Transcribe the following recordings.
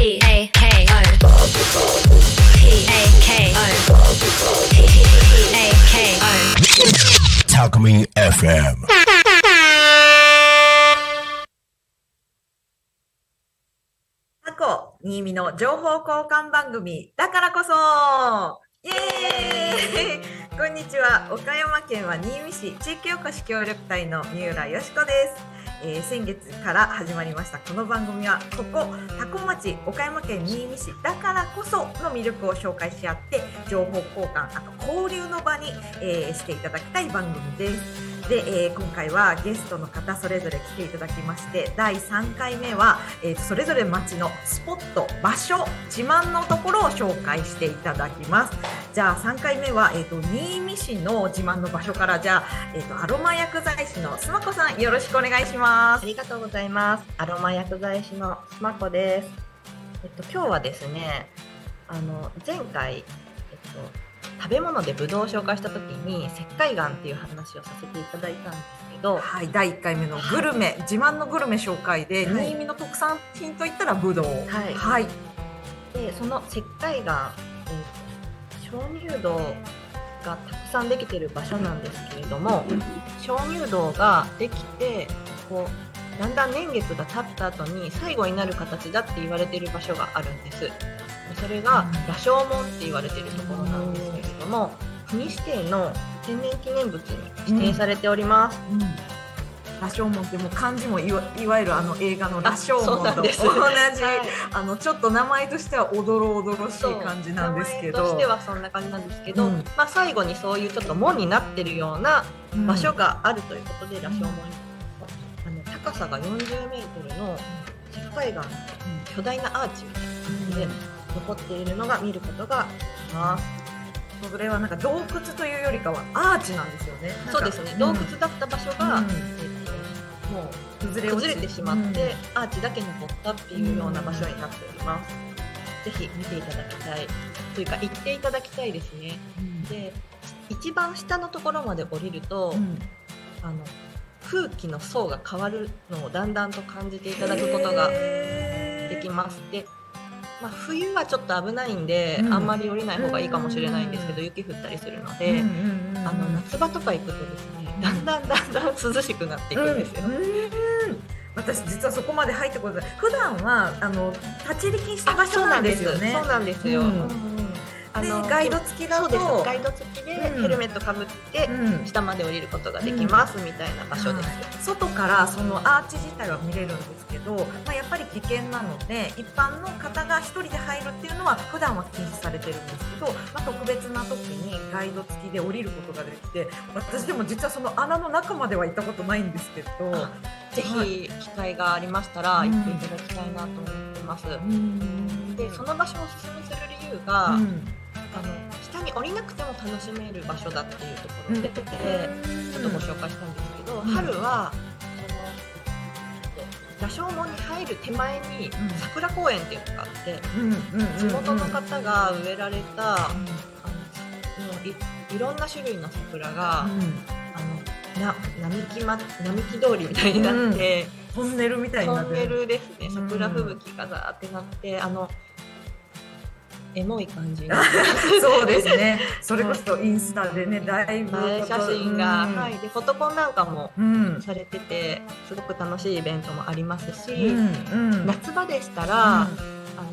P A K O P A K O P A K O Talkme FM. 過去、新見の情報交換番組だからこそイエーイこんにちは。岡山県は新見市地域おこし協力隊の三浦よしこです。えー先月から始まりましたこの番組はここ多古町岡山県新見市だからこその魅力を紹介し合って情報交換あと交流の場に、えーしていただきたい番組です。で、えー今回はゲストの方それぞれ来ていただきまして第3回目は、えーそれぞれ町のスポット場所自慢のところを紹介していただきますじゃあ3回目は、えー、と新見市の自慢の場所からじゃあ、えー、とアロマ薬剤師の須磨子さんよろしくお願いします。ありがとうございます。アロマ薬剤師のスマコです。えっと今日はですね、あの前回えっと食べ物でブドウを紹介した時に石灰岩っていう話をさせていただいたんですけど、はい第1回目のグルメ自慢のグルメ紹介で、はい。新見の特産品といったらブドウ。はい。はい、でその石灰岩、えっと鍾乳洞がたくさんできてる場所なんですけれども、鍾乳洞ができてこうだんだん年月が経った後に最後になる形だって言われてる場所があるんです。それが羅生門って言われてるところなんですけれども、国指定の天然記念物に指定されております。うん羅生門ってもう漢字もいわいわゆるあの映画の羅生門と同じ、あのちょっと名前としてはおどろおどろしい感じなんですけど。名前としてはそんな感じなんですけど、うん。まあ、最後にそういうちょっと門になってるようなうん。場所があるということで、羅生門あの高さが40メートルの石灰岩の巨大なアーチみたいな感じで残っているのが見ることができます。それはなんか洞窟というよりかはアーチなんですよね。そうですね、ん洞窟だった場所が、うん。えっともう崩れ崩れてしまって、アーチだけ残ったっていうような場所になっております。ぜひ見ていただきたいというか行っていただきたいですね。うんで一番下のところまで降りると、うんあの空気の層が変わるのをだんだんと感じていただくことができます。でまあ、冬はちょっと危ないんで、うんあんまり降りない方がいいかもしれないんですけど、雪降ったりするので、うんうんうんあの夏場とか行くとですねだんだんだんだん涼しくなっていくんですよ。私実はそこまで入ったことない。普段はあの立ち入り禁止場所なんですよね。そうなんですよ。うんあでガイド付きだと。ガイド付きでうんヘルメットかぶってうん下まで降りることができますみたいな場所です。外からそのアーチ自体は見れるんですけど、まあ、やっぱり危険なので一般の方が1人で入るっていうのは普段は禁止されてるんですけど、まあ、特別な時にガイド付きで降りることができて私でも実はその穴の中までは行ったことないんですけど。あぜひ機会がありましたら行っていただきたいなと思ってます。うんでその場所をおすすめする理由が、うんあの下に降りなくても楽しめる場所だっていうところで、ちょっとご紹介したんですけど、ん。春はその羅生門に入る手前にん。桜公園っていうのがあって、うんうん地元の方が植えられた、あうん。のいいろんな種類の桜が、あのな並木ま並木通りみたいになって、トンネルみたいにトンネなってる。ルですね。うん桜吹雪がザーってなってあのエモい感じ。に そうですね。それこそインスタでね、だいぶ写真が、うん。はい、でフォトコンなんかもうん。されててすごく楽しいイベントもありますし、うんうん。夏場でしたら、あ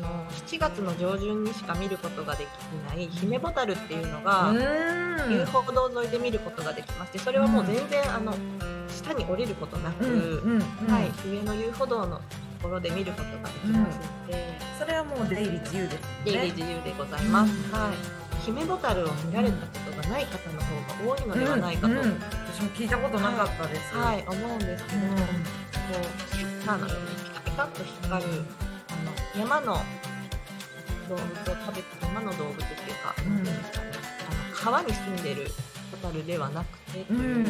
の7月の上旬にしか見ることができないヒメボタルっていうのが、うん。遊歩道沿いで見ることができましてそれはもう全然、あの下に降りることなく、はい、上の遊歩道のところで見ることができますもう出入り自由です出入りね。自由でございます。うん。はい、ヒメボタルを見られたことがない方の方が多いのではないかと、うん。うん私も聞いたことなかったです。はい、思うんですけど、うん。こう。シャーのようにピカピカっと光る、あの山の動物を食べて山の動物っていうか、うん。なんていうんですかね。の川に住んでるホタルではなくて、うん。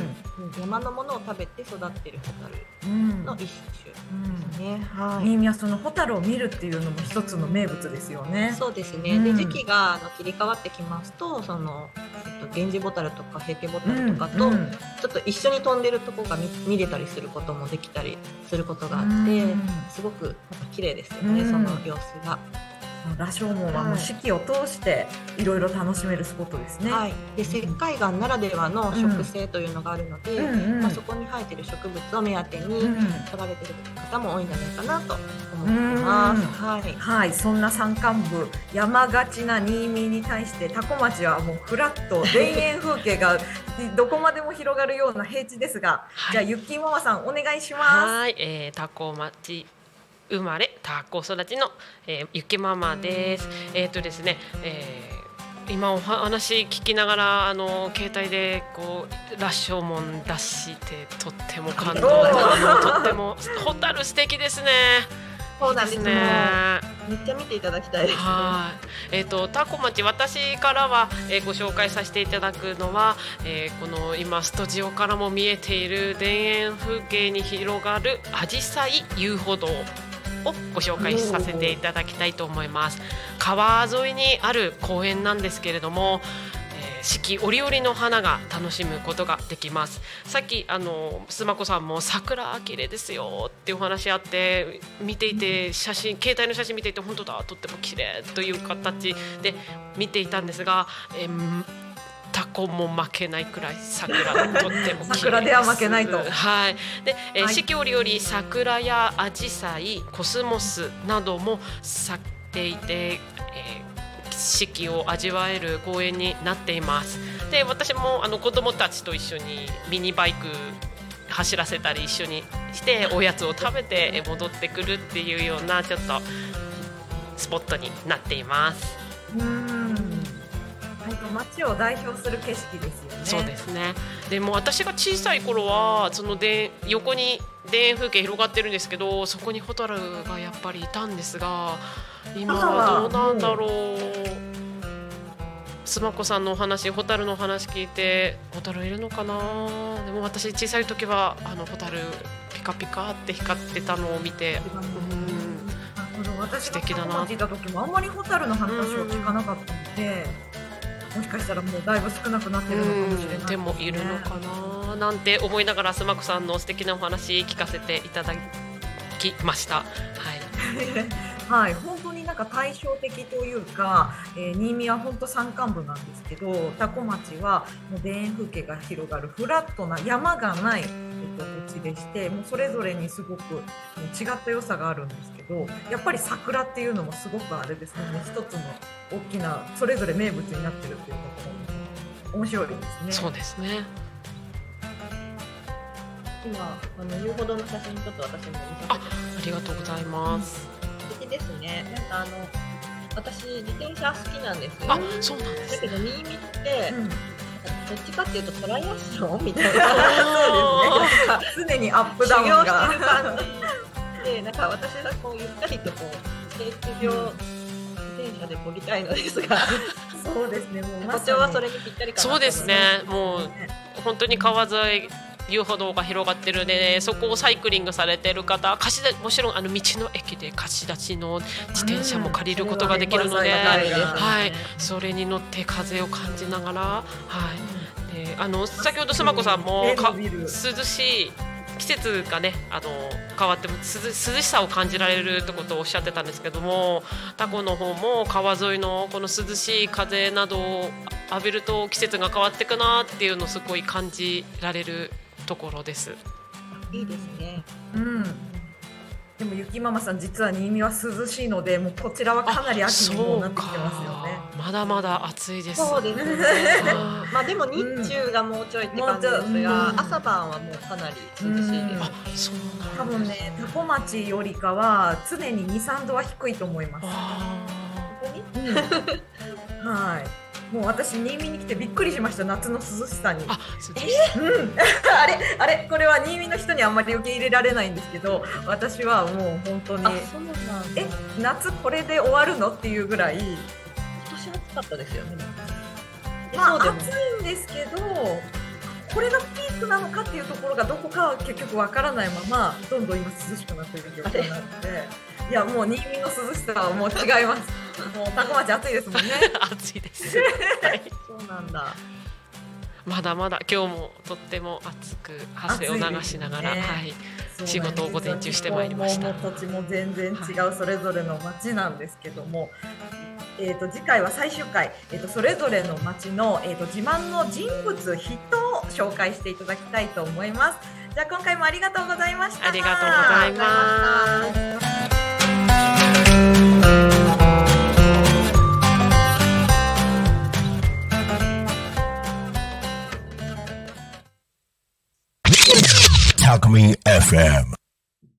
山のものを食べて育ってるホタルうん。の一種うんですね。はい。新見はそのホタルを見るっていうのも一つの名物ですよね。そうですね、うん。で時期があの切り替わってきますとその、えっと、ゲンジボタルとかヘケボタルとかと、うん。うんちょっと一緒に飛んでるとこが見見れたりすることもできたりすることがあって、うん。すごく綺麗ですよね、うん。その様子が。羅生門はもう四季を通していろいろ楽しめるスポットですね。はい、で石灰岩ならではの植生というのがあるので、うんうん。まあ、そこに生えてる植物を目当てにうん取られてる方も多いんじゃないかなと思ってます。うん。はい。はい、そんな山間部山がちな新見に対して多古町はもうフラット田園風景が どこまでも広がるような平地ですが、はい。じゃあゆっきーママさんお願いします。はい、えー、タコ町生まれタコ育ちの、えー、ゆきママです。えっ、とですね、えー今お話聞きながらあの携帯でこう羅生門出してとっても感動とってもホタル素敵ですね。そうなんですね。めっちゃ見ていただきたいですね。はい。えっ、とタコ町私からは、えーご紹介させていただくのは、えーこの今スタジオからも見えている田園風景に広がる紫陽花遊歩道をご紹介させていただきたいと思います。川沿いにある公園なんですけれども。えー四季折々の花が楽しむことができますさっきあの須磨子さんも桜綺麗ですよってお話あって見ていて写真携帯の写真見ていて本当だとっても綺麗という形で見ていたんですが、えータコも負けないくらい桜とっても綺麗です桜では負けないとはいで、えーはい四季折々桜や紫陽花コスモスなども咲いていて、えー四季を味わえる公園になっています。で私もあの子供たちと一緒にミニバイク走らせたり一緒にしておやつを食べてえ戻ってくるっていうようなちょっとスポットになっています。うん。街を代表する景色ですよね。そうですね。でも私が小さい頃はそので横に田園風景広がってるんですけど、そこにホタルがやっぱりいたんですが、今はどうなんだろう。スマコさんのお話、ホタルのお話聞いて、ホタルいるのかな？でも私小さい時はあのホタルピカピカって光ってたのを見て、うん、私が素敵だな過去町いた時もあんまりホタルの話を聞かなかったので、もしかしたらもうだいぶ少なくなってるのかもしれないでもいるのかななんて思いながらスマコさんの素敵なお話聞かせていただきました。はい。はい、本当になんか対照的というか、えー新見は本当山間部なんですけど、多古町はもう田園風景が広がるフラットな山がない、えっと、土地でして、もうそれぞれにすごく違った良さがあるんですけど、やっぱり桜っていうのもすごくあれですね、一つの大きなそれぞれ名物になってるっていうところも面白いですね。そうですね。今あの遊歩道の写真ちょっと私も見させてありがとうございます。素敵ですね。なんかあの私自転車好きなんですよ。あ、そうなんです。だけど新見ってうんどっちかっていうとトライアスロンみたいな。あ常にアップダウン修行してがる感じ。でなんか私がこうゆったりとこう低地上自転車で漕ぎたいのですが、そうですね、もうま都さに。庁はそれにぴったりかなとそうですね。もうね本当に川沿い。遊歩道が広がってるで、ね、そこをサイクリングされてる方貸し出もちろんあの道の駅で貸し出しの自転車も借りることができるので、うん。それはい、それに乗って風を感じながら、はい、であの先ほど須磨子さんも涼しい季節がねあの変わっても涼涼しさを感じられるってことをおっしゃってたんですけどもタコの方も川沿いのこの涼しい風などを浴びると季節が変わっていくなっていうのをすごい感じられるところです。いいですね。うん。でも雪ママさん実は新見は涼しいので、もうこちらはかなり秋にもうなってきてますよね。まだまだ暑いです。そうですね。あまあでも日中がもうちょいって感じですうんが、うん朝晩はもうかなり涼しいです。うんあ、そう多なんです。分ね、タコ町よりかは常に2、3度は低いと思います。はい。もう私新見に来てびっくりしました夏の涼しさに。ー。あ、そうん、あれあれこれは新見の人にあんまり受け入れられないんですけど私はもう本当にあ、そうなんだ。え夏これで終わるの？っていうぐらい今年暑かったですよね。えまあ暑いんですけどこれがピークなのかっていうところがどこかは結局わからないままどんどん今涼しくなっている状況になっていやもう新見の涼しさはもう違いますもうタコ町暑いですもんね暑いです、はい、そうなんだまだまだ今日もとっても暑く汗を流しながら、いねはい仕事を午前中してまいりました土地も全然違うそれぞれの町なんですけども、えー、と次回は最終回、えー、とそれぞれの町の、えー、と自慢の人物人を紹介していただきたいと思いますじゃあ今回もありがとうございましたありがとうございます。Alckmin FM.